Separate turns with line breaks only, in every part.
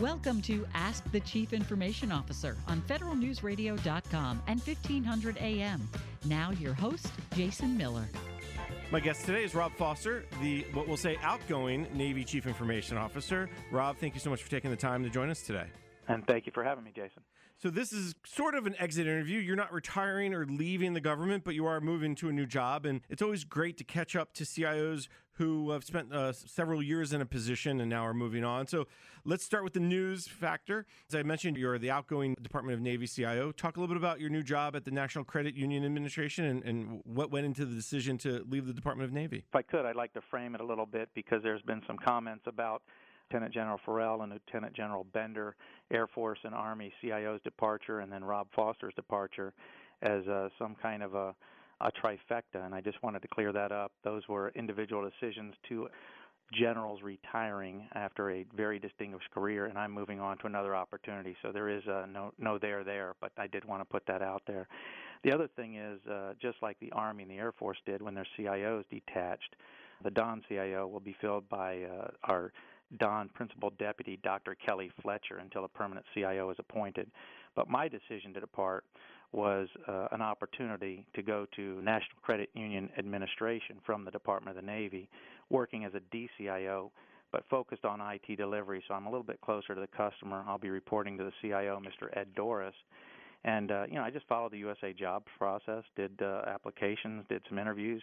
Welcome to Ask the Chief Information Officer on federalnewsradio.com and 1500 AM. Now, your host, Jason Miller.
My guest today is Rob Foster, the what we'll say outgoing Navy Chief Information Officer. Rob, thank you so much for taking the time to join us today.
And thank you for having me, Jason.
So, this is sort of an exit interview. You're not retiring or leaving the government, but you are moving to a new job. And it's always great to catch up to CIOs who have spent uh, several years in a position and now are moving on. So, let's start with the news factor. As I mentioned, you're the outgoing Department of Navy CIO. Talk a little bit about your new job at the National Credit Union Administration and, and what went into the decision to leave the Department of Navy.
If I could, I'd like to frame it a little bit because there's been some comments about Lieutenant General Ferrell and Lieutenant General Bender, Air Force and Army CIO's departure, and then Rob Foster's departure as uh, some kind of a, a trifecta. And I just wanted to clear that up. Those were individual decisions to generals retiring after a very distinguished career, and I'm moving on to another opportunity. So there is a no no there there, but I did want to put that out there. The other thing is, uh, just like the Army and the Air Force did when their CIOs detached, the Don CIO will be filled by uh, our Don Principal Deputy Dr. Kelly Fletcher until a permanent CIO is appointed. But my decision to depart was uh, an opportunity to go to National Credit Union Administration from the Department of the Navy, working as a DCIO, but focused on IT delivery. So I'm a little bit closer to the customer. I'll be reporting to the CIO, Mr. Ed Doris. And uh, you know, I just followed the USA jobs process, did uh, applications, did some interviews,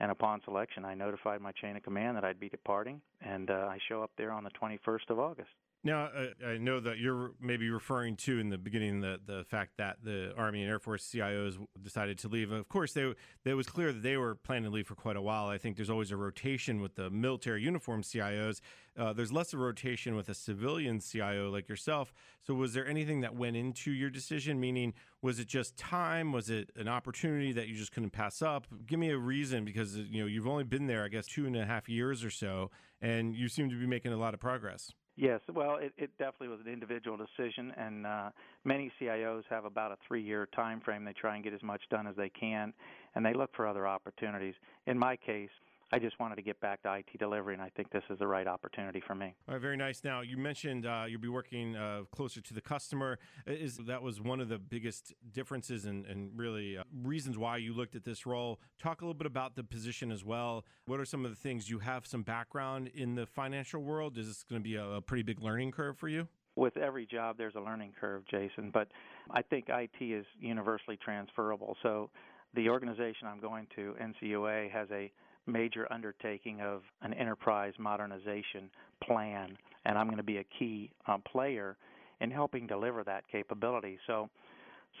and upon selection, I notified my chain of command that I'd be departing, and uh, I show up there on the 21st of August.
Now, uh, I know that you're maybe referring to in the beginning the the fact that the Army and Air Force CIOs decided to leave. Of course, they it was clear that they were planning to leave for quite a while. I think there's always a rotation with the military uniform CIOs. Uh, there's less of a rotation with a civilian CIO like yourself. So, was there anything that went into your decision? Meaning, was it just time? Was it an opportunity that you just couldn't pass up? Give me a reason because you know you've only been there, I guess, two and a half years or so, and you seem to be making a lot of progress.
Yes, well, it, it definitely was an individual decision, and uh, many CIOs have about a three-year time frame. They try and get as much done as they can, and they look for other opportunities. In my case, I just wanted to get back to IT delivery, and I think this is the right opportunity for me.
All right, very nice. Now you mentioned uh, you'll be working uh, closer to the customer. Is that was one of the biggest differences and, and really uh, reasons why you looked at this role? Talk a little bit about the position as well. What are some of the things you have some background in the financial world? Is this going to be a, a pretty big learning curve for you?
with every job there's a learning curve jason but i think it is universally transferable so the organization i'm going to ncua has a major undertaking of an enterprise modernization plan, and I'm going to be a key uh, player in helping deliver that capability. So,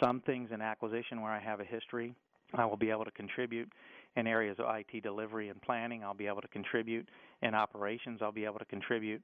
some things in acquisition where I have a history, I will be able to contribute. In areas of IT delivery and planning, I'll be able to contribute. In operations, I'll be able to contribute.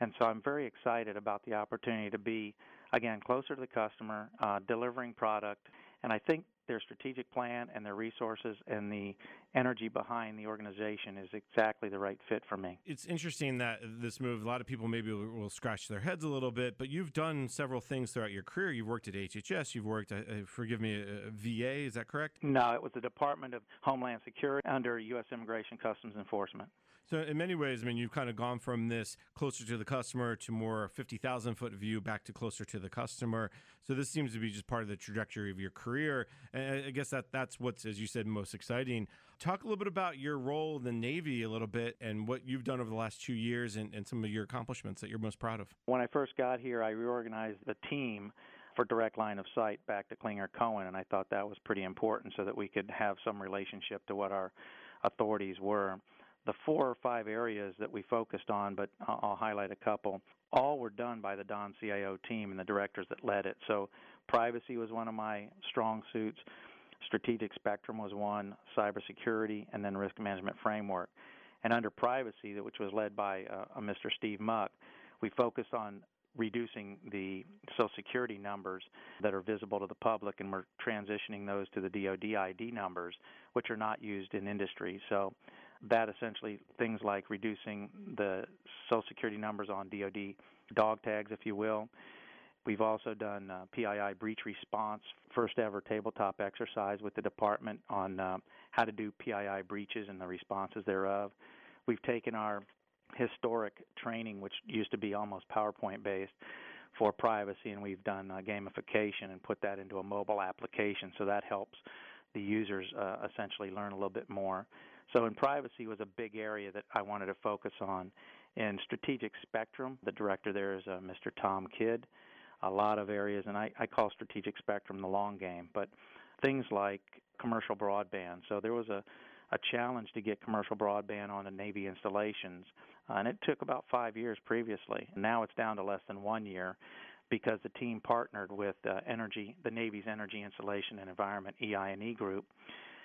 And so I'm very excited about the opportunity to be, again, closer to the customer, uh, delivering product. And I think their strategic plan and their resources and the energy behind the organization is exactly the right fit for me.
It's interesting that this move, a lot of people maybe will, scratch their heads a little bit, but you've done several things throughout your career. You've worked at HHS, you've worked, uh, uh forgive me, uh, VA, is that correct?
No, it was the Department of Homeland Security under U.S. Immigration Customs Enforcement.
So, in many ways, I mean, you've kind of gone from this closer to the customer to more 50,000 foot view back to closer to the customer. So, this seems to be just part of the trajectory of your career. And I guess that that's what's, as you said, most exciting. Talk a little bit about your role in the Navy a little bit and what you've done over the last two years and, and some of your accomplishments that you're most proud of.
When I first got here, I reorganized the team for direct line of sight back to Clinger Cohen, and I thought that was pretty important so that we could have some relationship to what our authorities were the four or five areas that we focused on, but I'll highlight a couple. All were done by the Don CIO team and the directors that led it. So, privacy was one of my strong suits. Strategic spectrum was one, cybersecurity, and then risk management framework. And under privacy, which was led by uh, Mr. Steve Muck, we focused on reducing the Social Security numbers that are visible to the public, and we're transitioning those to the DoD ID numbers, which are not used in industry. So that essentially things like reducing the Social Security numbers on DoD dog tags, if you will. We've also done uh, PII breach response, first ever tabletop exercise with the department on uh, how to do PII breaches and the responses thereof. We've taken our historic training, which used to be almost PowerPoint based, for privacy, and we've done uh, gamification and put that into a mobile application. So that helps the users uh, essentially learn a little bit more. So, in privacy was a big area that I wanted to focus on. In strategic spectrum, the director there is uh, Mr. Tom Kidd. A lot of areas, and I, I call strategic spectrum the long game, but things like commercial broadband. So there was a a challenge to get commercial broadband on the Navy installations, uh, and it took about five years previously. Now it's down to less than one year because the team partnered with uh, energy, the Navy's Energy Installation and Environment EI&E group,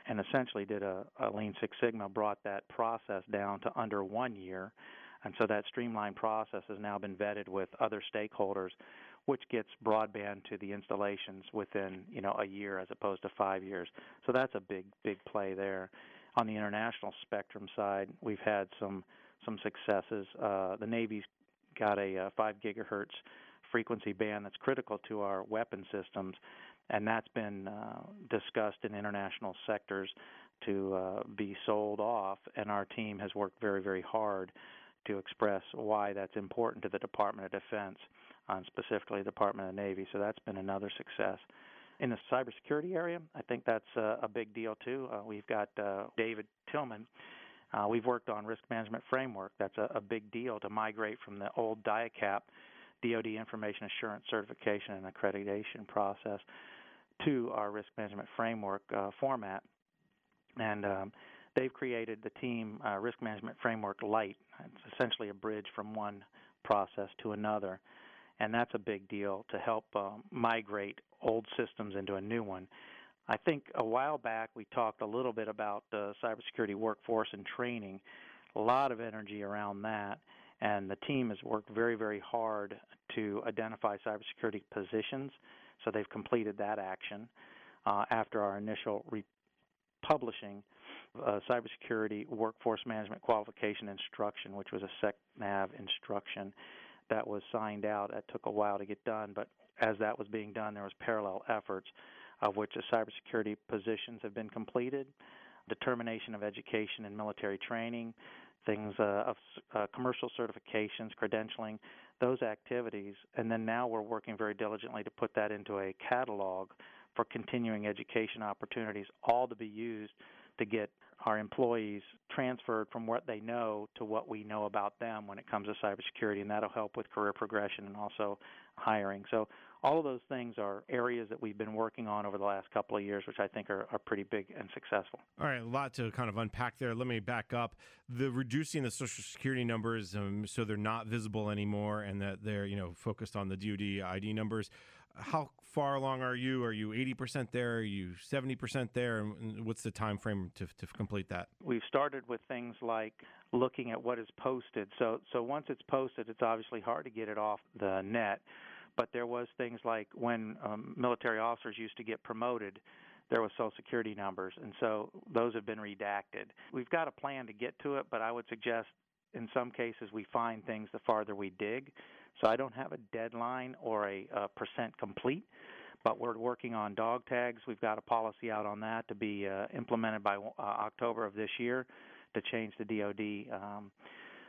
and essentially did a, a Lean Six Sigma, brought that process down to under one year, and so that streamlined process has now been vetted with other stakeholders which gets broadband to the installations within you know a year as opposed to five years. So that's a big big play there. On the international spectrum side, we've had some some successes. Uh, the Navy's got a, a uh, five gigahertz frequency band that's critical to our weapon systems, and that's been uh, discussed in international sectors to uh, be sold off. And our team has worked very very hard to express why that's important to the Department of Defense on specifically the Department of Navy. So that's been another success. In the cybersecurity area, I think that's a, a big deal too. Uh, we've got uh, David Tillman. Uh, we've worked on risk management framework. That's a, a big deal to migrate from the old DIACAP, DoD Information Assurance Certification and Accreditation process, to our risk management framework uh, format. And um, they've created the team uh, risk management framework light. It's essentially a bridge from one process to another and that's a big deal to help um, migrate old systems into a new one. I think a while back we talked a little bit about uh, cybersecurity workforce and training, a lot of energy around that, and the team has worked very, very hard to identify cybersecurity positions. So they've completed that action uh, after our initial republishing uh, cybersecurity workforce management qualification instruction, which was a SecNav instruction that was signed out. It took a while to get done, but as that was being done, there was parallel efforts of which the cybersecurity positions have been completed, determination of education and military training, things uh, of uh, commercial certifications, credentialing, those activities, and then now we're working very diligently to put that into a catalog for continuing education opportunities, all to be used to get our employees transferred from what they know to what we know about them when it comes to cybersecurity, and that'll help with career progression and also hiring. So all of those things are areas that we've been working on over the last couple of years, which I think are, are pretty big and successful.
All right, a lot to kind of unpack there. Let me back up. The reducing the social security numbers um, so they're not visible anymore, and that they're you know focused on the DoD ID numbers how far along are you? Are you 80% there? Are you 70% there? And what's the time frame to, to complete that?
We've started with things like looking at what is posted. So so once it's posted, it's obviously hard to get it off the net. But there was things like when um, military officers used to get promoted, there was social security numbers, and so those have been redacted. We've got a plan to get to it, but I would suggest in some cases we find things the farther we dig. So I don't have a deadline or a, a percent complete, but we're working on dog tags. We've got a policy out on that to be uh, implemented by uh, October of this year to change the DoD um,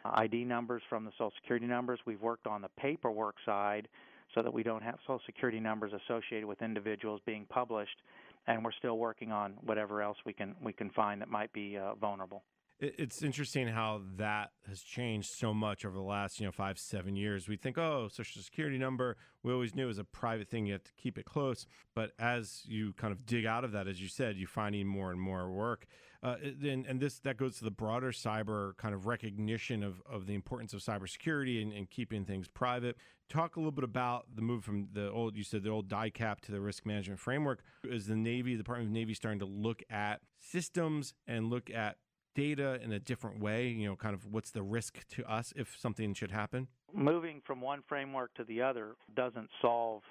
ID numbers from the Social Security numbers. We've worked on the paperwork side so that we don't have Social Security numbers associated with individuals being published, and we're still working on whatever else we can we can find that might be uh, vulnerable
it's interesting how that has changed so much over the last you know five seven years. We think oh social security number. We always knew it was a private thing you have to keep it close. But as you kind of dig out of that as you said you're finding more and more work. Uh, and, and this that goes to the broader cyber kind of recognition of, of the importance of cybersecurity and, and keeping things private. Talk a little bit about the move from the old you said the old DIACAP to the risk management framework. Is the navy the department of navy starting to look at systems and look at data in a different way? You know, kind of what's the risk to us if something should happen?
Moving from one framework to the other doesn't solve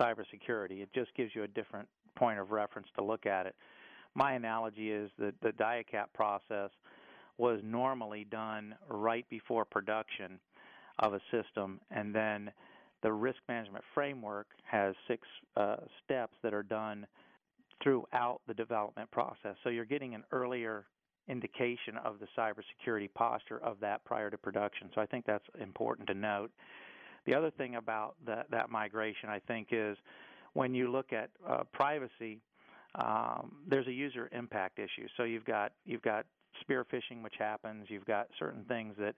cybersecurity. It just gives you a different point of reference to look at it. My analogy is that the DIACAP process was normally done right before production of a system, and then the risk management framework has six uh, steps that are done throughout the development process. So you're getting an earlier indication of the cybersecurity posture of that prior to production. So I think that's important to note. The other thing about that, that migration, I think, is when you look at uh, privacy, um, there's a user impact issue. So you've got you've got spear phishing, which happens. You've got certain things that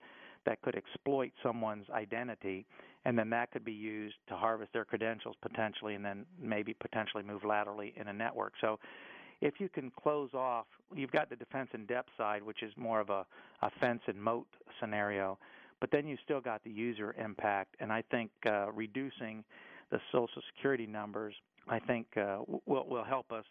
that could exploit someone's identity, and then that could be used to harvest their credentials potentially, and then maybe potentially move laterally in a network. So if you can close off, you've got the defense in depth side, which is more of a, a fence and moat scenario, but then you still got the user impact, and I think uh, reducing the social security numbers, I think, uh, will will help us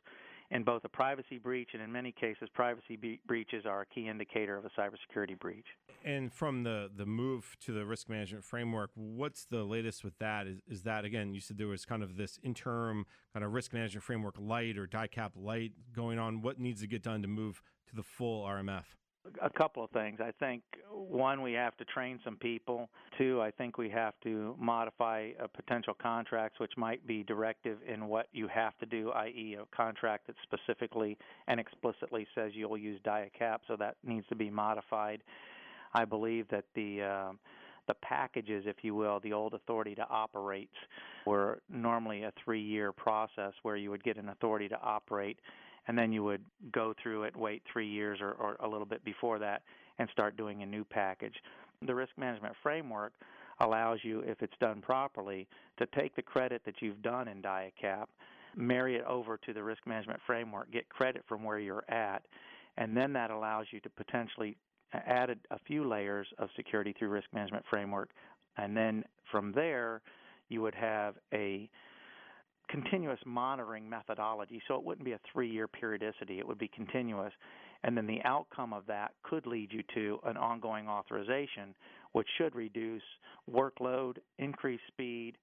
in both a privacy breach and in many cases privacy be- breaches are a key indicator of a cybersecurity breach.
And from the the move to the risk management framework, what's the latest with that? Is is that again? You said there was kind of this interim kind of risk management framework light or DIACAP light going on. What needs to get done to move to the full RMF?
A couple of things. I think one, we have to train some people. Two, I think we have to modify uh, potential contracts, which might be directive in what you have to do, i.e., a contract that specifically and explicitly says you'll use DIACAP, so that needs to be modified. I believe that the uh, the packages, if you will, the old authority to operate, were normally a three-year process where you would get an authority to operate and then you would go through it, wait three years or, or a little bit before that, and start doing a new package. The risk management framework allows you, if it's done properly, to take the credit that you've done in DIACAP, marry it over to the risk management framework, get credit from where you're at, and then that allows you to potentially add a few layers of security through risk management framework, and then from there you would have a continuous monitoring methodology. So it wouldn't be a three year periodicity, it would be continuous. And then the outcome of that could lead you to an ongoing authorization, which should reduce workload, increase speed,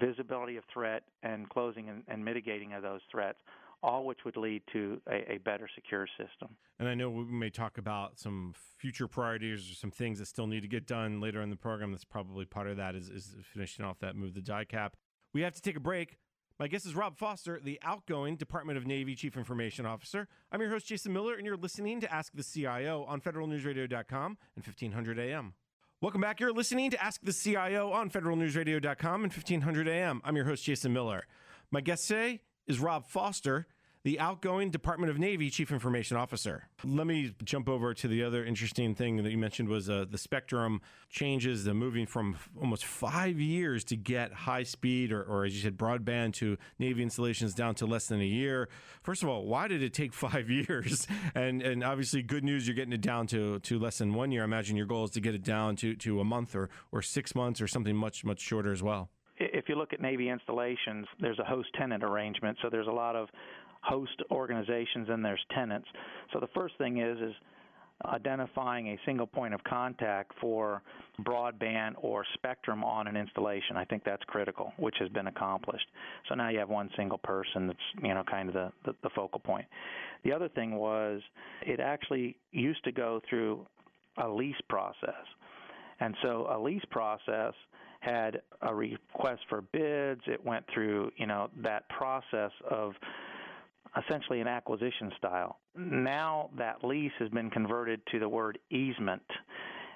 visibility of threat, and closing and, and mitigating of those threats. All which would lead to a, a, better secure system.
And I know we may talk about some future priorities or some things that still need to get done later in the program. That's probably part of that is, is finishing off that move the DIACAP. We have to take a break. My guest is Rob Foster, the outgoing Department of Navy Chief Information Officer. I'm your host, Jason Miller, and you're listening to Ask the CIO on federalnewsradio.com and 1500 AM. Welcome back. You're listening to Ask the CIO on federalnewsradio.com and 1500 AM. I'm your host, Jason Miller. My guest today is Rob Foster the outgoing Department of Navy Chief Information Officer. Let me jump over to the other interesting thing that you mentioned was uh, the spectrum changes, the moving from almost five years to get high speed or, or, as you said, broadband to Navy installations down to less than a year. First of all, why did it take five years? And and obviously, good news, you're getting it down to, to less than one year. I imagine your goal is to get it down to, to a month or, or six months or something much, much shorter as well
if you look at Navy installations, there's a host tenant arrangement, so there's a lot of host organizations and there's tenants. So the first thing is is identifying a single point of contact for broadband or spectrum on an installation. I think that's critical, which has been accomplished. So now you have one single person that's you know kind of the, the, the focal point. The other thing was it actually used to go through a lease process. And so a lease process had a request for bids. It went through, you know, that process of essentially an acquisition style. Now that lease has been converted to the word easement.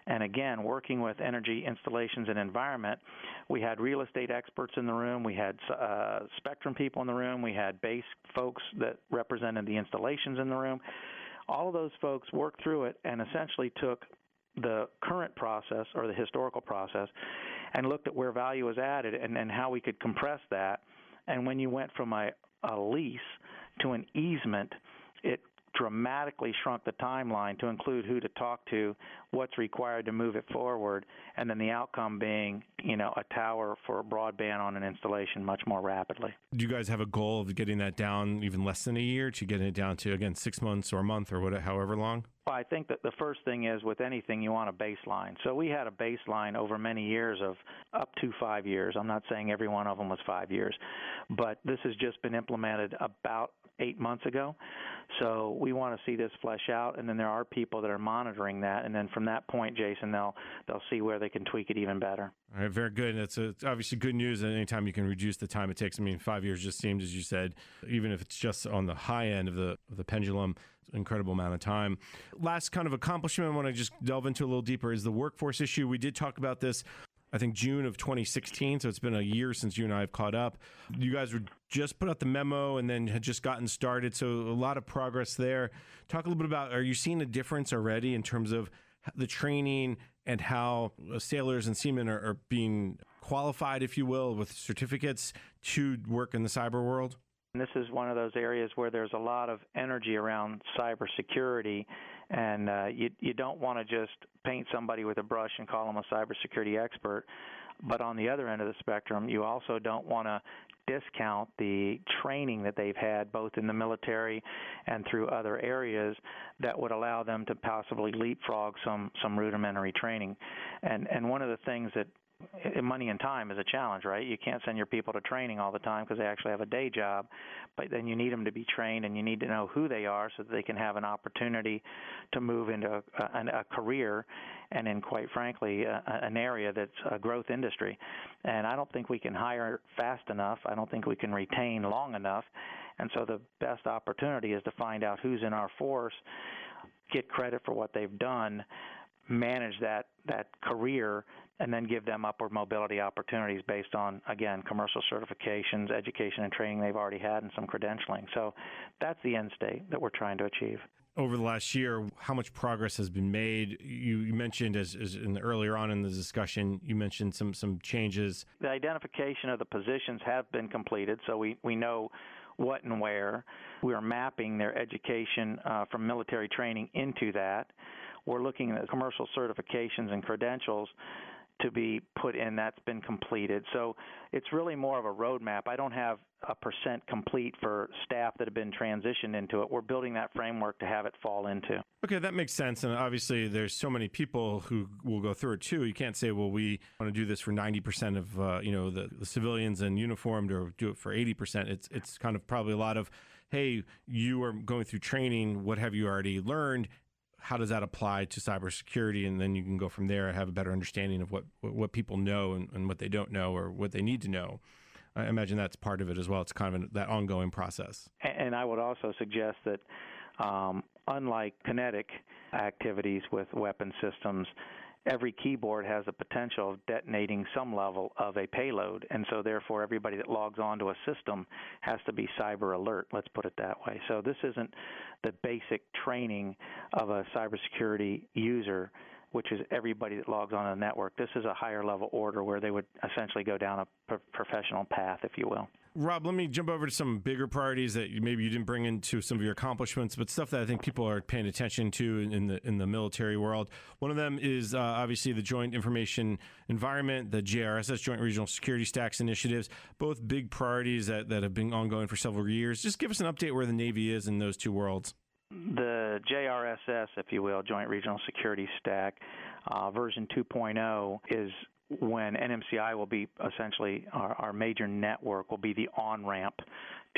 And again, working with energy installations and environment, we had real estate experts in the room, we had uh, spectrum people in the room, we had base folks that represented the installations in the room. All of those folks worked through it and essentially took the current process or the historical process and looked at where value was added and, and how we could compress that. And when you went from a, a lease to an easement, it dramatically shrunk the timeline to include who to talk to, what's required to move it forward, and then the outcome being, you know, a tower for broadband on an installation much more rapidly.
Do you guys have a goal of getting that down even less than a year to getting it down to again six months or a month or whatever, however long?
Well, I think that the first thing is with anything you want a baseline. So we had a baseline over many years of up to five years. I'm not saying every one of them was five years, but this has just been implemented about eight months ago. So we want to see this flesh out, and then there are people that are monitoring that, and then from that point, Jason, they'll they'll see where they can tweak it even better.
All right, very good. It's, a, it's obviously good news. And anytime you can reduce the time it takes, I mean, five years just seems, as you said, even if it's just on the high end of the of the pendulum, incredible amount of time. Last kind of accomplishment I want to just delve into a little deeper is the workforce issue. We did talk about this I think June of 2016. So it's been a year since you and I have caught up. You guys were just put out the memo and then had just gotten started. So a lot of progress there. Talk a little bit about are you seeing a difference already in terms of the training and how uh, sailors and seamen are, are being qualified, if you will, with certificates to work in the cyber world?
This is one of those areas where there's a lot of energy around cybersecurity and uh, you you don't want to just paint somebody with a brush and call them a cybersecurity expert. But on the other end of the spectrum, you also don't want to discount the training that they've had both in the military and through other areas that would allow them to possibly leapfrog some some rudimentary training. And and one of the things that Eh, money and time is a challenge, right? You can't send your people to training all the time because they actually have a day job, but then you need them to be trained and you need to know who they are so that they can have an opportunity to move into a, a, a career and in quite frankly a, an area that's a growth industry. And I don't think we can hire fast enough. I don't think we can retain long enough. And so the best opportunity is to find out who's in our force, get credit for what they've done, manage that that career and then give them upward mobility opportunities based on again commercial certifications, education and training they've already had and some credentialing. So that's the end state that we're trying to achieve.
Over the last year, how much progress has been made? You, you mentioned, as, as the, earlier on in the discussion, you mentioned some some changes.
The identification of the positions have been completed, so we we know what and where. We are mapping their education uh, from military training into that. We're looking at commercial certifications and credentials to be put in that's been completed. So it's really more of a roadmap. I don't have a percent complete for staff that have been transitioned into it. We're building that framework to have it fall into.
Okay, that makes sense. And obviously, there's so many people who will go through it too. You can't say, well, we want to do this for 90% of uh, you know the, the civilians and uniformed, or do it for 80%. It's it's kind of probably a lot of hey, you are going through training. What have you already learned? How does that apply to cybersecurity? And then you can go from there and have a better understanding of what, what people know and, and what they don't know or what they need to know. I imagine that's part of it as well. It's kind of an, that ongoing process.
And I would also suggest that, um, unlike kinetic activities with weapon systems, every keyboard has the potential of detonating some level of a payload, and so therefore everybody that logs onto a system has to be cyber alert. Let's put it that way. So this isn't the basic training of a cybersecurity user which is everybody that logs on a network. This is a higher level order where they would essentially go down a pro- professional path, if you will.
Rob, let me jump over to some bigger priorities that maybe you didn't bring into some of your accomplishments, but stuff that I think people are paying attention to in the in the military world. One of them is uh, obviously the Joint Information Environment, the JRSS Joint Regional Security Stacks initiatives, both big priorities that, that have been ongoing for several years. Just give us an update where the Navy is in those two worlds.
The JRSS, if you will, Joint Regional Security Stack, uh, version 2.0 is when NMCI will be essentially our, our major network will be the on ramp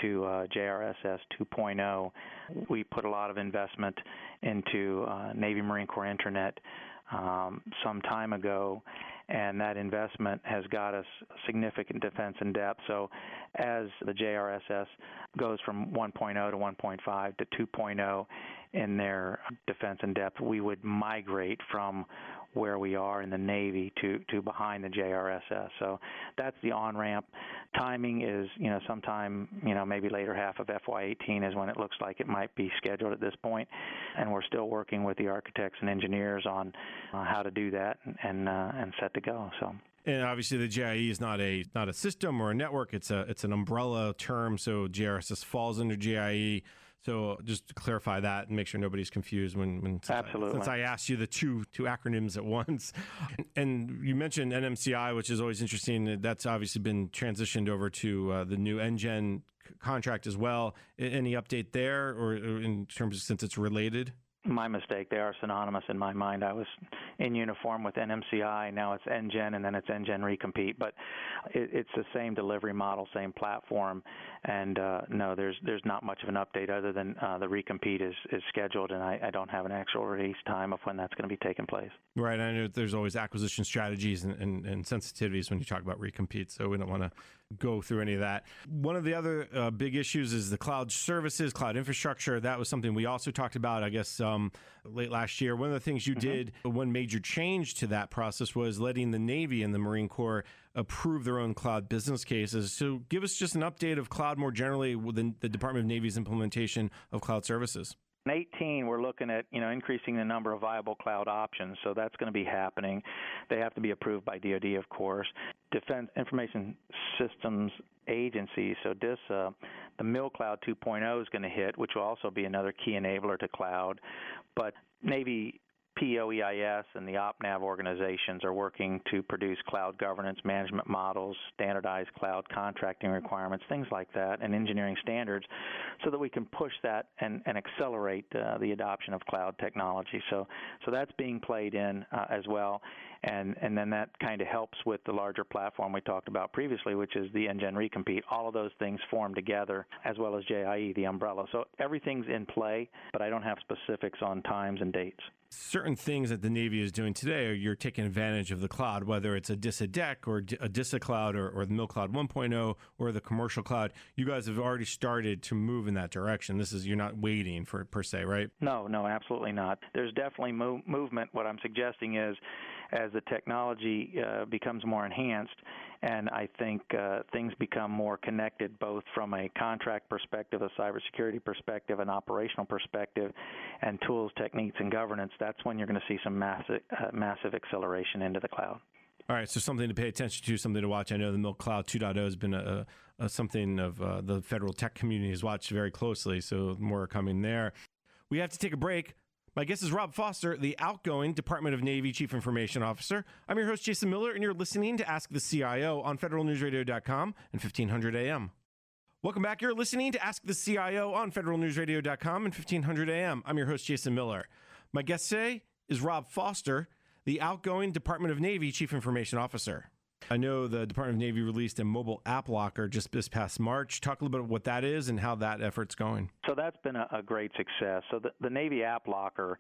to uh, JRSS 2.0. We put a lot of investment into uh, Navy Marine Corps Internet um, some time ago, and that investment has got us significant defense in depth. So, as the JRSS goes from 1.0 to 1.5 to 2.0 in their defense in depth, we would migrate from where we are in the Navy to to behind the JRSS. So that's the on ramp. Timing is you know sometime you know maybe later half of FY18 is when it looks like it might be scheduled at this point, and we're still working with the architects and engineers on uh, how to do that and and, uh, and set to go. So.
And obviously, the JIE is not a not a system or a network. It's a it's an umbrella term. So JRSS falls under JIE. So just to clarify that and make sure nobody's confused when, when
Absolutely.
since I asked you the two two acronyms at once. And you mentioned NMCI, which is always interesting. That's obviously been transitioned over to uh, the new NGEN contract as well. Any update there, or, or in terms of since it's related?
my mistake. They are synonymous in my mind. I was in uniform with NMCI. Now it's NGen, and then it's NGen Recompete. But it, it's the same delivery model, same platform. And uh, no, there's there's not much of an update other than uh, the Recompete is is scheduled, and I, I don't have an actual release time of when that's going to be taking place.
Right. I know there's always acquisition strategies and, and, and sensitivities when you talk about Recompete, so we don't want to go through any of that. One of the other uh, big issues is the cloud services, cloud infrastructure. That was something we also talked about, I guess, um, late last year. One of the things you mm-hmm. did, one major change to that process was letting the Navy and the Marine Corps approve their own cloud business cases. So give us just an update of cloud more generally within the Department of Navy's implementation of cloud services.
In 18, we're looking at you know increasing the number of viable cloud options, so that's going to be happening. They have to be approved by DoD, of course. Defense Information Systems Agency, so DISA, the MilCloud 2.0 is going to hit, which will also be another key enabler to cloud. But Navy PEO EIS and the OPNAV organizations are working to produce cloud governance management models, standardized cloud contracting requirements, things like that, and engineering standards so that we can push that and, and accelerate uh, the adoption of cloud technology. So, so that's being played in uh, as well and and then that kind of helps with the larger platform we talked about previously, which is the NGen Recompete. All of those things form together, as well as JIE, the umbrella. So everything's in play, but I don't have specifics on times and dates.
Certain things that the Navy is doing today you're taking advantage of the cloud, whether it's a DISA DECC or a DISA Cloud or, or the MilCloud 1.0 or the commercial cloud. You guys have already started to move in that direction. This is you're not waiting for per se, right?
No, no, absolutely not. There's definitely mo- movement. What I'm suggesting is as the technology uh, becomes more enhanced, and I think uh, things become more connected both from a contract perspective, a cybersecurity perspective, an operational perspective, and tools, techniques, and governance. That's when you're going to see some massive, uh, massive acceleration into the cloud.
All right, so something to pay attention to, something to watch. I know the MilCloud 2.0 has been a, a something of uh, the federal tech community has watched very closely, so more coming there. We have to take a break. My guest is Rob Foster, the outgoing Department of Navy Chief Information Officer. I'm your host, Jason Miller, and you're listening to Ask the CIO on federalnewsradio.com and 1500 AM. Welcome back. You're listening to Ask the CIO on federalnewsradio.com and 1500 AM. I'm your host, Jason Miller. My guest today is Rob Foster, the outgoing Department of Navy Chief Information Officer. I know the Department of Navy released a mobile app locker just this past March. Talk a little bit about what that is and how that effort's going.
So that's been a, a great success. So the, the Navy app locker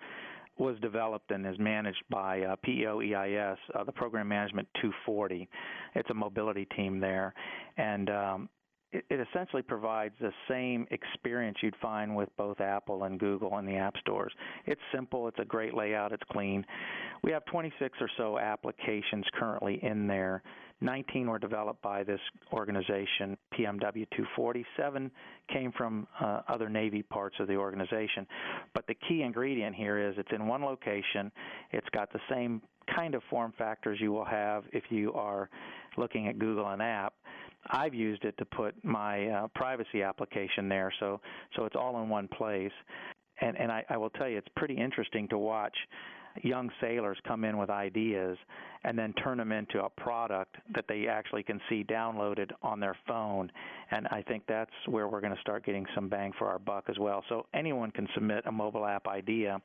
was developed and is managed by uh, PEO EIS, uh, the Program Management 240. It's a mobility team there, and um, it, it essentially provides the same experience you'd find with both Apple and Google in the app stores. It's simple, it's a great layout, it's clean. We have 26 or so applications currently in there. 19 were developed by this organization, PMW 247, came from uh, other Navy parts of the organization. But the key ingredient here is it's in one location, it's got the same kind of form factors you will have if you are looking at Google and app I've used it to put my uh, privacy application there, so so it's all in one place. And and I, I will tell you, it's pretty interesting to watch young sailors come in with ideas and then turn them into a product that they actually can see downloaded on their phone. And I think that's where we're going to start getting some bang for our buck as well. So anyone can submit a mobile app idea.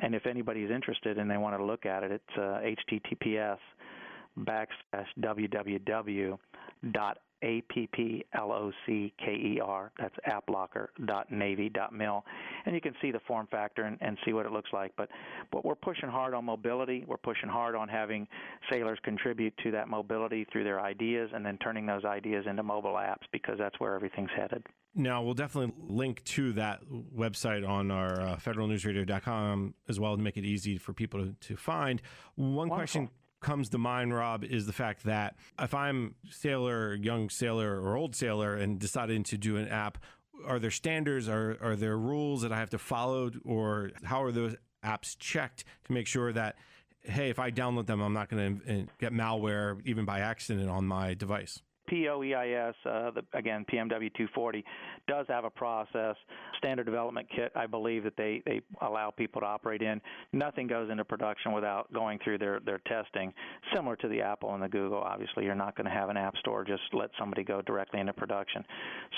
And if anybody's interested and they want to look at it, it's uh, https backslash www dot a P P L O C K E R. That's applocker.navy.mil. And you can see the form factor and, and, see what it looks like. But, but we're pushing hard on mobility. We're pushing hard on having sailors contribute to that mobility through their ideas and then turning those ideas into mobile apps because that's where everything's headed.
Now, we'll definitely link to that website on our uh, federalnewsradio.com as well to make it easy for people to, to find. One Wonderful. question comes to mind, Rob, is the fact that if I'm sailor, young sailor, or old sailor, and deciding to do an app, are there standards? Are are there rules that I have to follow, or how are those apps checked to make sure that hey, if I download them, I'm not going to eh, get malware even by accident on my device?
PEO EIS, uh, the, again PMW 240, does have a process, standard development kit. I believe that they they allow people to operate in. Nothing goes into production without going through their their testing, similar to the Apple and the Google. Obviously, you're not going to have an app store just let somebody go directly into production.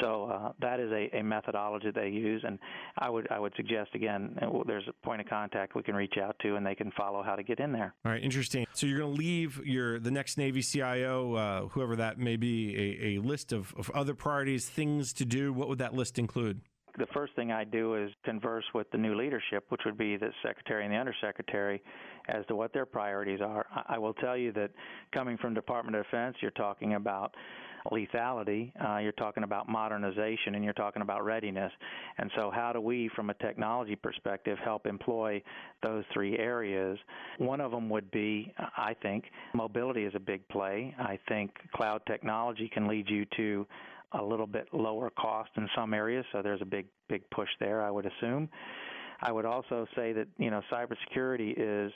So uh, that is a, a methodology they use, and I would I would suggest again, uh, there's a point of contact we can reach out to, and they can follow how to get in there.
All right, interesting. So you're going to leave your the next Navy CIO, uh, whoever that may be, a, a list of, of other priorities, things to do. What would that list include?
the first thing I do is converse with the new leadership, which would be the secretary and the undersecretary, as to what their priorities are. I will tell you that coming from Department of Defense, you're talking about lethality, uh, you're talking about modernization, and you're talking about readiness. And so, how do we, from a technology perspective, help employ those three areas? One of them would be, I think, mobility is a big play. I think cloud technology can lead you to a little bit lower cost in some areas, so there's a big big push there. I would assume. I would also say that you know cybersecurity is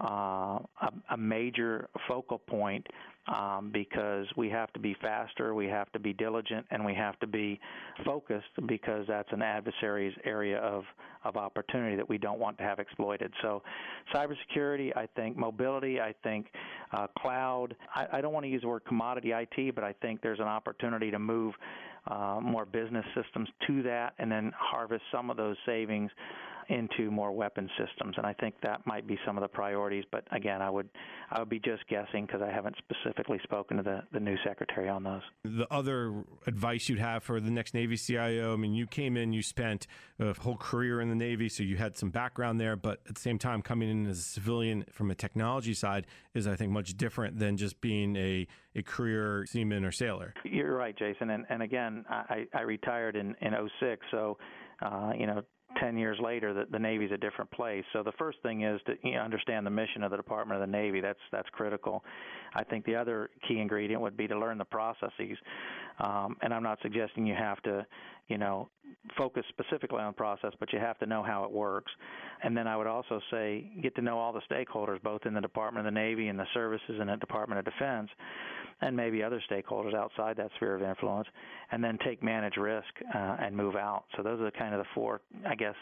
uh, a, a major focal point um, because we have to be faster, we have to be diligent, and we have to be focused because that's an adversary's area of, of opportunity that we don't want to have exploited. So, cybersecurity, I think, mobility, I think, uh, cloud. I, I don't want to use the word commodity IT, but I think there's an opportunity to move uh, more business systems to that and then harvest some of those savings into more weapon systems, and I think that might be some of the priorities. But again, I would I would be just guessing because I haven't specifically spoken to the, the new secretary on those.
The other advice you'd have for the next Navy CIO, I mean, you came in, you spent a whole career in the Navy, so you had some background there, but at the same time, coming in as a civilian from a technology side is, I think, much different than just being a, a career seaman or sailor.
You're right, Jason. And, and again, I, I retired in, in 06, so uh, you know, 10 years later that the Navy's a different place. So the first thing is to you know, understand the mission of the Department of the Navy. That's that's critical. I think the other key ingredient would be to learn the processes. Um, and I'm not suggesting you have to, you know, focus specifically on process, but you have to know how it works. And then I would also say get to know all the stakeholders, both in the Department of the Navy and the services and the Department of Defense, and maybe other stakeholders outside that sphere of influence, and then take manage risk uh, and move out. So those are kind of the four, I guess,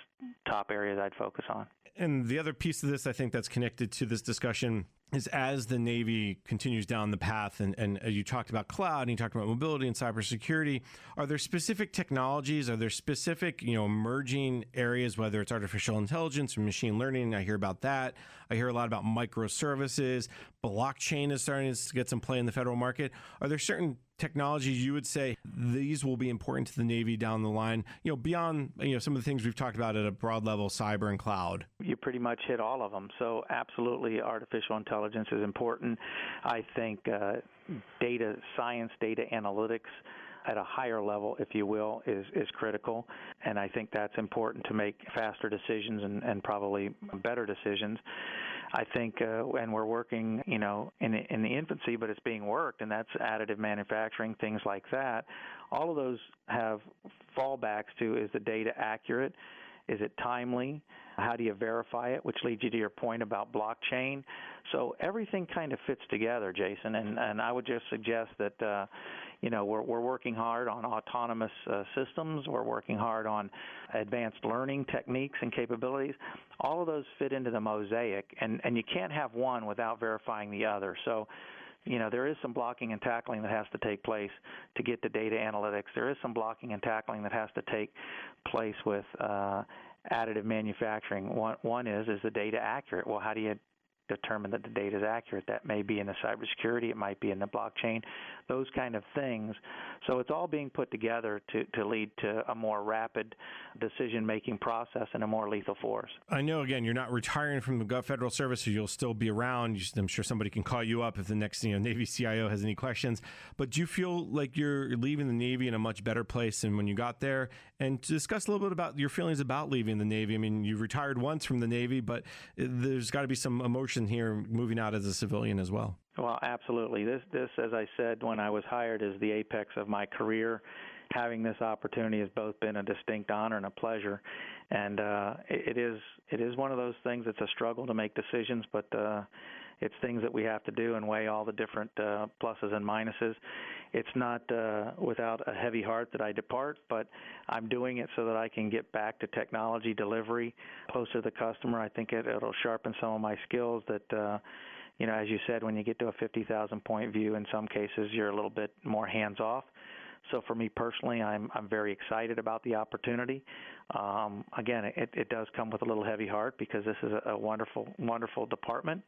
top areas I'd focus on.
And the other piece of this, I think, that's connected to this discussion is as the Navy continues down the path, and, and uh, you talked about cloud, and you talked about mobility and cybersecurity. Are there specific technologies? Are there specific, you know, emerging areas, whether it's artificial intelligence or machine learning? I hear about that. I hear a lot about microservices. Blockchain is starting to get some play in the federal market. Are there certain technologies you would say these will be important to the Navy down the line, you know, beyond, you know, some of the things we've talked about at a broad level, cyber and cloud?
You pretty much hit all of them. So absolutely artificial intelligence is important. I think uh, data science, data analytics, at a higher level, if you will, is, is critical. And I think that's important to make faster decisions and, and probably better decisions. I think, uh, and we're working, you know, in in the infancy, but it's being worked, and that's additive manufacturing, things like that. All of those have fallbacks to: is the data accurate? Is it timely? How do you verify it? Which leads you to your point about blockchain. So everything kind of fits together, Jason. And and I would just suggest that. Uh, you know, we're, we're working hard on autonomous uh, systems. We're working hard on advanced learning techniques and capabilities. All of those fit into the mosaic, and, and you can't have one without verifying the other. So, you know, there is some blocking and tackling that has to take place to get to data analytics. There is some blocking and tackling that has to take place with uh, additive manufacturing. One, one is is the data accurate? Well, how do you determine that the data is accurate. That may be in the cybersecurity, it might be in the blockchain, those kind of things. So it's all being put together to, to lead to a more rapid decision making process and a more lethal force.
I know, again, you're not retiring from the federal service, so you'll still be around. I'm sure somebody can call you up if the next you know, Navy CIO has any questions. But do you feel like you're leaving the Navy in a much better place than when you got there? And discuss a little bit about your feelings about leaving the Navy. I mean, you retired once from the Navy, but there's got to be some here moving out as a civilian as well.
Well, absolutely. This, this, as I said when I was hired, is the apex of my career. Having this opportunity has both been a distinct honor and a pleasure, and uh, it, it is it is one of those things. It's a struggle to make decisions, but uh, it's things that we have to do and weigh all the different uh, pluses and minuses. It's not uh, without a heavy heart that I depart, but I'm doing it so that I can get back to technology delivery closer to the customer. I think it, it'll sharpen some of my skills that. Uh, you know, as you said, when you get to a 50,000 point view, in some cases you're a little bit more hands off. So for me personally, I'm I'm very excited about the opportunity. Um, again, it, it does come with a little heavy heart because this is a, wonderful wonderful department,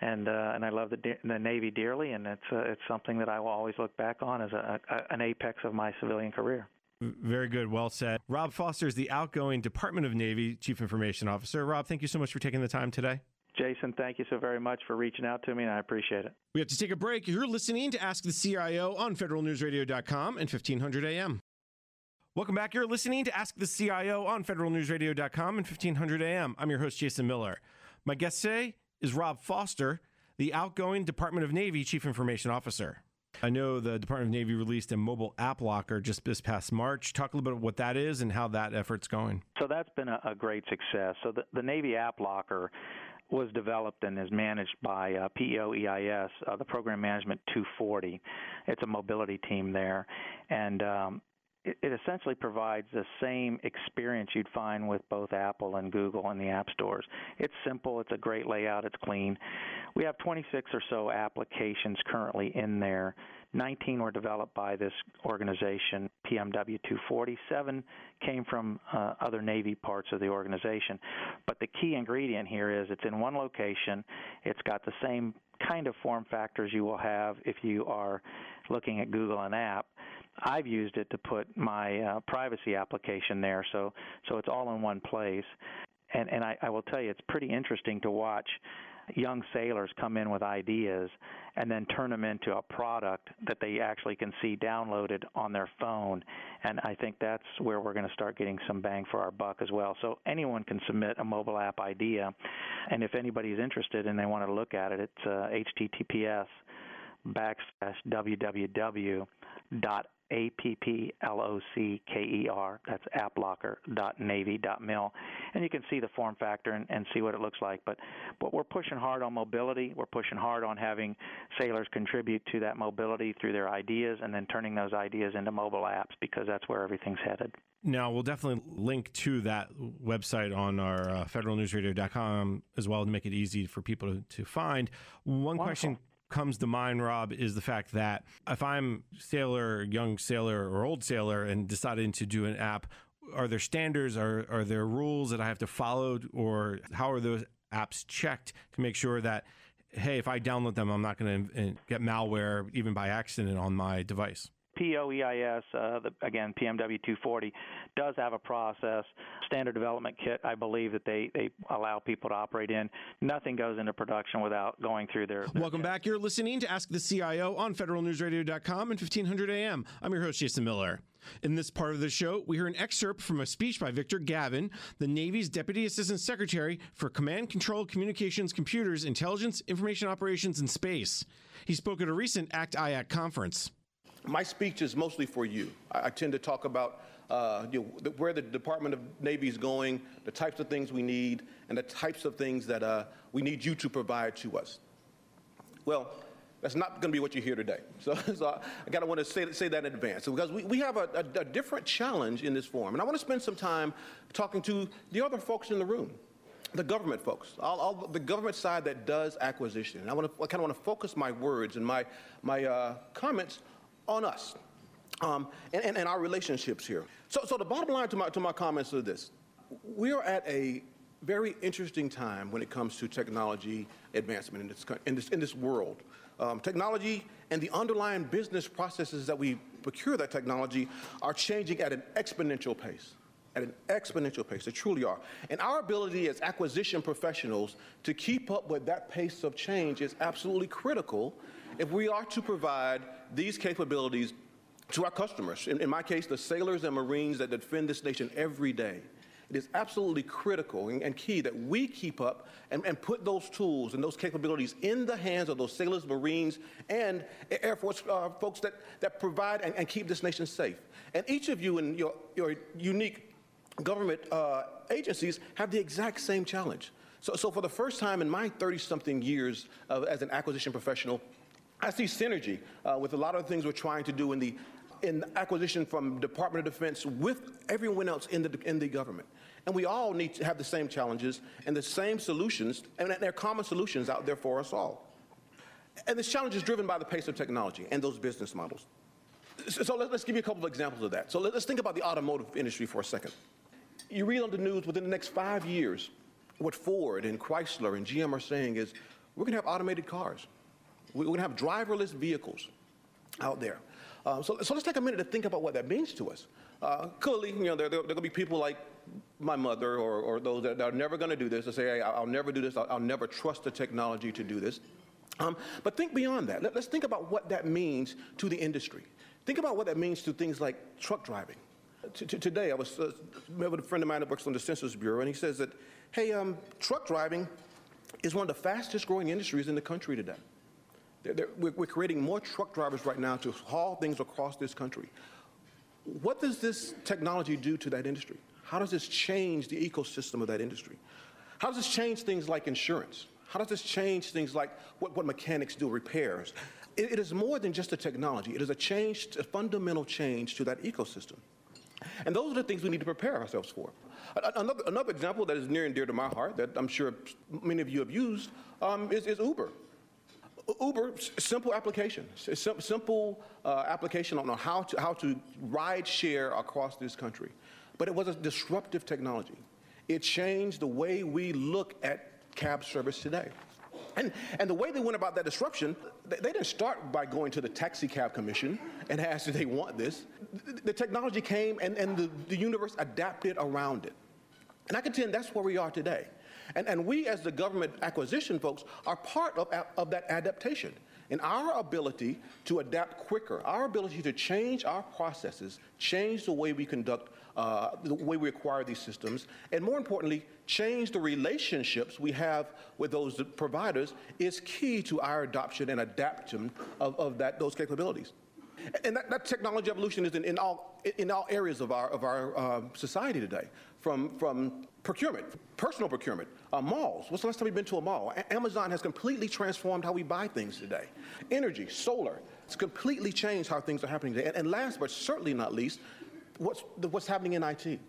and uh, and I love the the Navy dearly, and it's uh, it's something that I will always look back on as a, a, an apex of my civilian career.
Very good. Well said. Rob Foster is the outgoing Department of Navy Chief Information Officer. Rob, thank you so much for taking the time today.
Jason, thank you so very much for reaching out to me, and I appreciate it.
We have to take a break. You're listening to Ask the CIO on federalnewsradio.com and 1500 AM. Welcome back. You're listening to Ask the CIO on federalnewsradio.com and 1500 AM. I'm your host, Jason Miller. My guest today is Rob Foster, the outgoing Department of Navy Chief Information Officer. I know the Department of Navy released a mobile app locker just this past March. Talk a little bit about what that is and how that effort's going.
So that's been a, a great success. So the, the Navy app locker was developed and is managed by uh, PEO EIS, uh, the Program Management 240. It's a mobility team there, and um, it, it essentially provides the same experience you'd find with both Apple and Google in the app stores. It's simple, it's a great layout, it's clean. We have 26 or so applications currently in there 19 were developed by this organization, PMW 247, came from uh, other Navy parts of the organization. But the key ingredient here is it's in one location. It's got the same kind of form factors you will have if you are looking at Google an app. I've used it to put my uh, privacy application there, so so it's all in one place. And and I, I will tell you, it's pretty interesting to watch young sailors come in with ideas and then turn them into a product that they actually can see downloaded on their phone. And I think that's where we're going to start getting some bang for our buck as well. So anyone can submit a mobile app idea. And if anybody's interested and they want to look at it, it's uh, https backslash www dot a P P L O C K E R. That's applocker.navy.mil. And you can see the form factor and, and, see what it looks like. But, but we're pushing hard on mobility. We're pushing hard on having sailors contribute to that mobility through their ideas and then turning those ideas into mobile apps because that's where everything's headed.
Now, we'll definitely link to that website on our uh, federalnewsradio.com as well to make it easy for people to, to find. One Wonderful. question comes to mind, Rob, is the fact that if I'm sailor, young sailor, or old sailor, and deciding to do an app, are there standards? Are are there rules that I have to follow, or how are those apps checked to make sure that hey, if I download them, I'm not going to eh, get malware even by accident on my device?
PEO EIS, uh, the, again, PMW 240, does have a process, standard development kit, I believe, that they, they allow people to operate in. Nothing goes into production without going through their.
their Welcome kit. back. You're listening to Ask the CIO on federalnewsradio.com and 1500 AM. I'm your host, Jason Miller. In this part of the show, we hear an excerpt from a speech by Victor Gavin, the Navy's Deputy Assistant Secretary for Command, Control, Communications, Computers, Intelligence, Information Operations, and Space. He spoke at a recent ACT IAC conference
my speech is mostly for you. I, I tend to talk about uh, you know, where the Department of Navy is going, the types of things we need, and the types of things that uh, we need you to provide to us. Well, that's not going to be what you hear today. So, so I, got to want to say, say that in advance so because we, we have a, a, a different challenge in this forum. And I want to spend some time talking to the other folks in the room the government folks, all, all, the government side that does acquisition. And I, want to, I kind of want to focus my words and my, my uh, comments on us um, and, and, and, our relationships here. So, so the bottom line to my, to my comments is this. We are at a very interesting time when it comes to technology advancement in this, in this, in this world. Um, technology and the underlying business processes that we procure that technology are changing at an exponential pace at an exponential pace. They truly are. And our ability as acquisition professionals to keep up with that pace of change is absolutely critical if we are to provide these capabilities to our customers, in, in my case, the sailors and Marines that defend this nation every day, it is absolutely critical and, and key that we keep up and, and, put those tools and those capabilities in the hands of those sailors, Marines, and Air Force uh, folks that, that provide and, and, keep this nation safe. And each of you in your, your unique government uh, agencies have the exact same challenge. So, so for the first time in my 30 something years of, as an acquisition professional, I see synergy uh, with a lot of the things we're trying to do in the in acquisition from Department of Defense with everyone else in the in the government. And we all need to have the same challenges and the same solutions, and there are common solutions out there for us all. And this challenge is driven by the pace of technology and those business models. So let's give you a couple of examples of that. So let's think about the automotive industry for a second. You read on the news within the next five years, what Ford and Chrysler and GM are saying is we're going to have automated cars. We're going to have driverless vehicles out there. Uh, so, so, let's take a minute to think about what that means to us. Uh, clearly, you know, there, there, there, going to be people like my mother or, or those that, are never going to do this to say, hey, I'll never do this, I'll, I'll never trust the technology to do this. Um, but think beyond that. Let, us think about what that means to the industry. Think about what that means to things like truck driving. Today, I was uh, with a friend of mine that works on the Census Bureau, and he says that, hey, um, truck driving is one of the fastest growing industries in the country today. They're, they're, we're, creating more truck drivers right now to haul things across this country. What does this technology do to that industry? How does this change the ecosystem of that industry? How does this change things like insurance? How does this change things like what, what mechanics do, repairs? it, it is more than just a technology. It is a change, a fundamental change to that ecosystem. And those are the things we need to prepare ourselves for. Another, another example that is near and dear to my heart that I'm sure many of you have used um, is, is, Uber. Uber, simple application, simple uh, application on how to, how to ride share across this country. But it was a disruptive technology. It changed the way we look at cab service today. And, and the way they went about that disruption, they, they didn't start by going to the Taxi Cab Commission and ask if they want this. The, the technology came and, and the, the universe adapted around it. And I contend that's where we are today. And, and we, as the government acquisition folks, are part of, of that adaptation. And our ability to adapt quicker, our ability to change our processes, change the way we conduct, uh, the way we acquire these systems, and more importantly, change the relationships we have with those providers is key to our adoption and adaptation of, of that, those capabilities. And that, that, technology evolution is in, in, all, in all areas of our, of our uh, society today, from, from procurement, personal procurement, uh, malls. What's the last time you've been to a mall? A- Amazon has completely transformed how we buy things today. Energy, solar, it's completely changed how things are happening today. And, and last but certainly not least, what's, the, what's happening in IT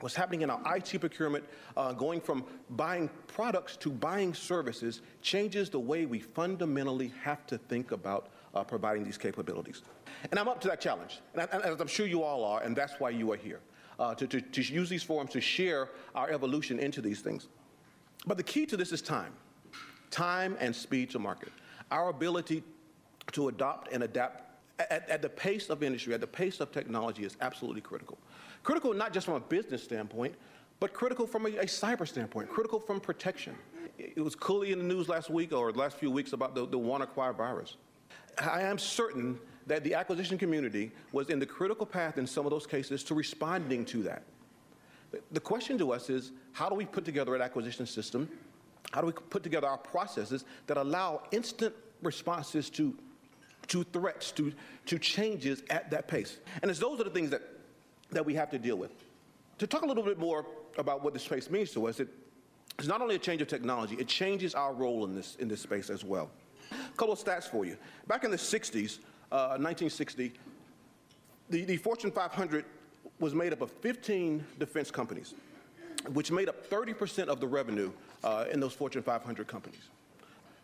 what's happening in our IT procurement, uh, going from buying products to buying services, changes the way we fundamentally have to think about uh, providing these capabilities. And I'm up to that challenge, and, I, as I'm sure you all are, and that's why you are here, uh, to, to, to use these forums to share our evolution into these things. But the key to this is time time and speed to market. Our ability to adopt and adapt at, at, the pace of industry, at the pace of technology is absolutely critical. Critical not just from a business standpoint, but critical from a, a cyber standpoint, critical from protection. It was clearly in the news last week or the last few weeks about the, the WannaCry virus. I am certain that the acquisition community was in the critical path in some of those cases to responding to that. The question to us is how do we put together an acquisition system? How do we put together our processes that allow instant responses to, to threats, to, to changes at that pace? And it's those are the things that that we have to deal with. To talk a little bit more about what this space means to us, it, it's not only a change of technology, it changes our role in this, in this space as well. A couple of stats for you. Back in the 60s, uh, 1960, the, the Fortune 500 was made up of 15 defense companies, which made up 30% of the revenue uh, in those Fortune 500 companies.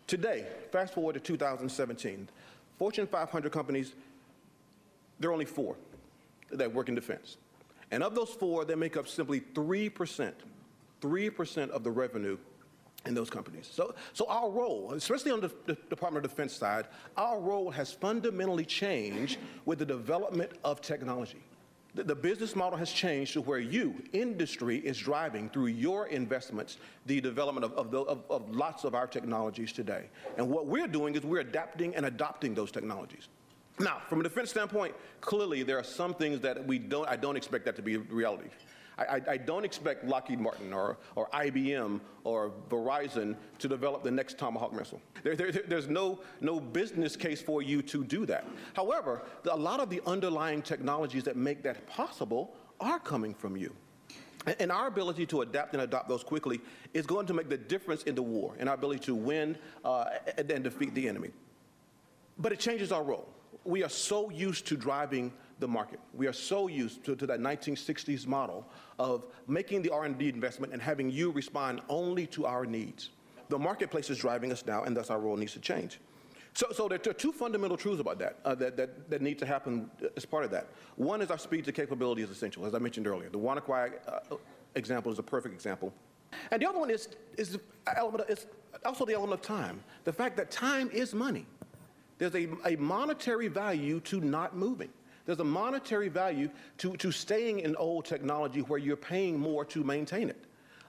Today, fast forward to 2017, Fortune 500 companies, there are only four that work in defense. And of those four, they make up simply 3%, 3% of the revenue in those companies. So, so our role, especially on the, the, Department of Defense side, our role has fundamentally changed with the development of technology. The, the business model has changed to where you, industry, is driving through your investments the development of, of, the, of, of lots of our technologies today. And what we're doing is we're adapting and adopting those technologies. Now, from a defense standpoint, clearly there are some things that we don't, I don't expect that to be reality. I, I, don't expect Lockheed Martin or, or IBM or Verizon to develop the next Tomahawk missile. There, there, there's no, no business case for you to do that. However, the, a lot of the underlying technologies that make that possible are coming from you. And our ability to adapt and adopt those quickly is going to make the difference in the war and our ability to win uh, and, and defeat the enemy. But it changes our role. We are so used to driving the market. We are so used to, to that 1960s model of making the R&D investment and having you respond only to our needs. The marketplace is driving us now, and thus our role needs to change. So, so there are two fundamental truths about that, uh, that, that, that need to happen as part of that. One is our speed to capability is essential, as I mentioned earlier. The WannaCry uh, example is a perfect example. And the other one is, is, element is also the element of time. The fact that time is money. There's a, a monetary value to not moving. There's a monetary value to, to staying in old technology where you're paying more to maintain it.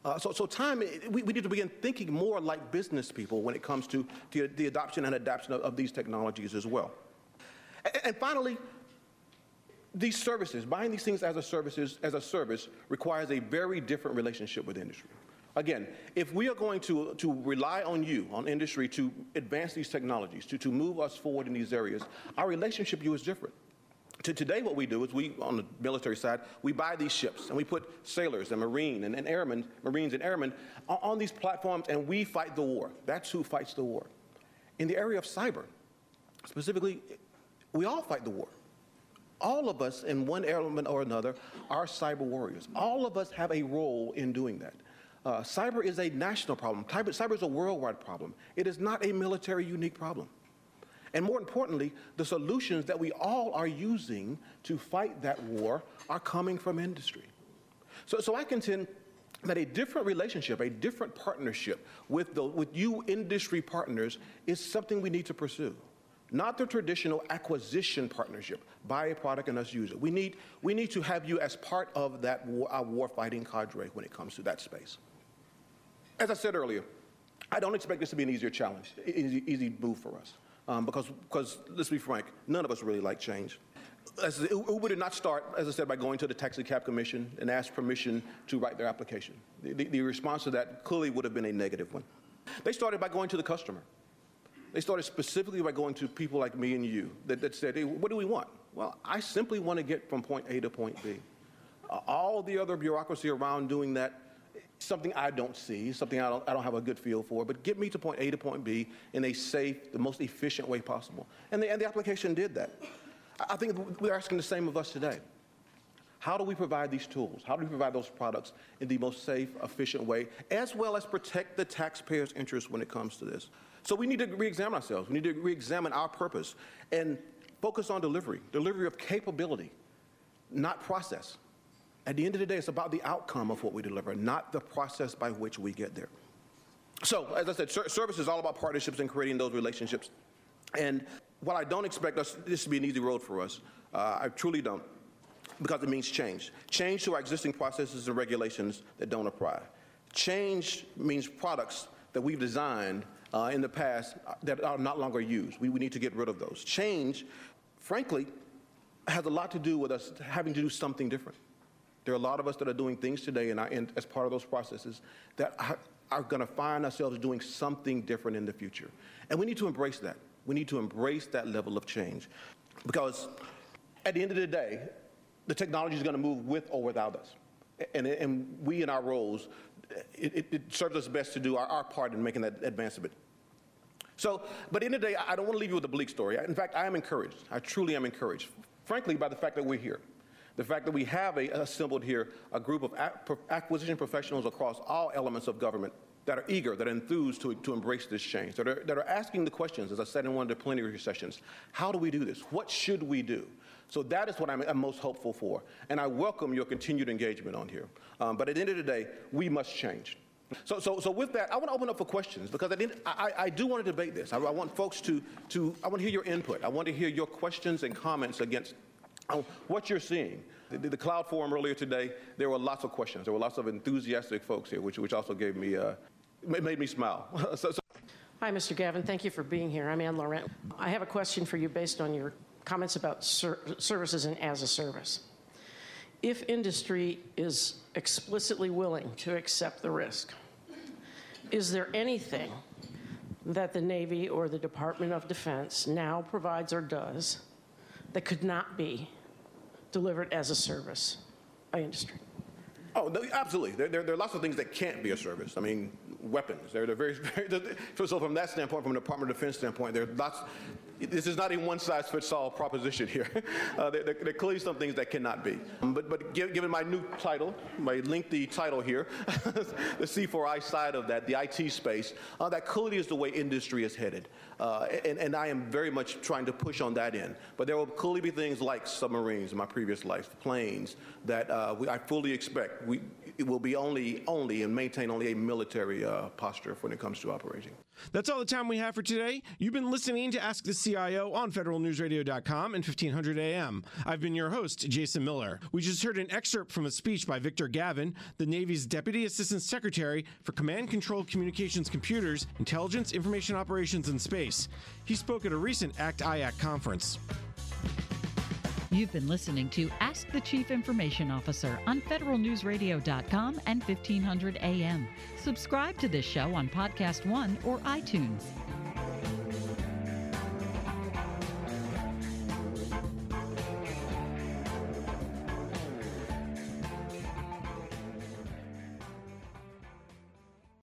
Uh, so, so time, we, we, need to begin thinking more like business people when it comes to, to the adoption and adoption of, of these technologies as well. And, and, finally, these services, buying these things as a services as a service requires a very different relationship with industry. Again, if we are going to, to rely on you, on industry, to advance these technologies, to, to move us forward in these areas, our relationship with you is different. To today, what we do is we, on the military side, we buy these ships and we put sailors and marine and, and airmen, marines and airmen on, on these platforms and we fight the war. That's who fights the war. In the area of cyber, specifically, we all fight the war. All of us, in one element or another, are cyber warriors. All of us have a role in doing that. Uh, cyber is a national problem. Cyber, cyber is a worldwide problem. It is not a military unique problem. And more importantly, the solutions that we all are using to fight that war are coming from industry. So, so I contend that a different relationship, a different partnership with, the, with you industry partners is something we need to pursue. Not the traditional acquisition partnership, buy a product and us use it. We need, we need to have you as part of that war, our warfighting cadre when it comes to that space. As I said earlier, I don't expect this to be an easier challenge, easy, easy move for us. Um, because, because, let's be frank, none of us really like change. As, Uber did not start, as I said, by going to the Taxi Cab Commission and ask permission to write their application. The, the, the response to that clearly would have been a negative one. They started by going to the customer. They started specifically by going to people like me and you that, that said, hey, what do we want? Well, I simply want to get from point A to point B. Uh, all the other bureaucracy around doing that something I don't see, something I don't, I don't have a good feel for, but get me to point A to point B in a safe, the most efficient way possible. And the, and the application did that. I think we're asking the same of us today. How do we provide these tools? How do we provide those products in the most safe, efficient way, as well as protect the taxpayer's interest when it comes to this? So we need to re-examine ourselves. We need to re-examine our purpose and focus on delivery, delivery of capability, not process. At the end of the day, it's about the outcome of what we deliver, not the process by which we get there. So, as I said, ser- service is all about partnerships and creating those relationships. And while I don't expect us, this to be an easy road for us, uh, I truly don't, because it means change. Change to our existing processes and regulations that don't apply. Change means products that we've designed uh, in the past that are not longer used. We, we need to get rid of those. Change, frankly, has a lot to do with us having to do something different. There are a lot of us that are doing things today and, and as part of those processes that are, are going to find ourselves doing something different in the future. And we need to embrace that. We need to embrace that level of change because at the end of the day, the technology is going to move with or without us. And, and we in our roles, it, it, serves us best to do our, our part in making that advancement. So, but in the, the day, I don't want to leave you with a bleak story. In fact, I am encouraged. I truly am encouraged, frankly, by the fact that we're here the fact that we have a, assembled here a group of acquisition professionals across all elements of government that are eager, that are enthused to, to embrace this change, that are, that are asking the questions, as I said in one of the plenary sessions, how do we do this? What should we do? So that is what I'm, I'm most hopeful for. And I welcome your continued engagement on here. Um, but at the end of the day, we must change. So, so, so with that, I want to open up for questions because I, didn't, I, I do want to debate this. I, I, want folks to, to, I want to hear your input. I want to hear your questions and comments against what you're seeing. The, the, Cloud Forum earlier today, there were lots of questions. There were lots of enthusiastic folks here, which, which also gave me, uh, made me smile. so, so.
Hi, Mr. Gavin. Thank you for being here. I'm Ann Laurent. I have a question for you based on your comments about ser- services and as a service. If industry is explicitly willing to accept the risk, is there anything that the Navy or the Department of Defense now provides or does that could not be delivered as a service by industry?
Oh, no, absolutely. There, there, there, are lots of things that can't be a service. I mean, weapons. They're, they're very, very so from that standpoint, from the Department of Defense standpoint, there are lots. This is not a one-size-fits-all proposition here. Uh, there, there, are clearly some things that cannot be. Um, but, but given my new title, my lengthy title here, the C4I side of that, the IT space, uh, that clearly is the way industry is headed. Uh, and, and, I am very much trying to push on that end. But there will clearly be things like submarines in my previous life, planes, that uh, we, I fully expect we, it will be only, only and maintain only a military uh, posture when it comes to operating.
That's all the time we have for today. You've been listening to Ask the CIO on federalnewsradio.com and 1500 AM. I've been your host, Jason Miller. We just heard an excerpt from a speech by Victor Gavin, the Navy's Deputy Assistant Secretary for Command Control Communications Computers, Intelligence, Information Operations, and Space. He spoke at a recent ACT IAC conference.
You've been listening to Ask the Chief Information Officer on federalnewsradio.com and 1500 AM. Subscribe to this show on Podcast One or iTunes.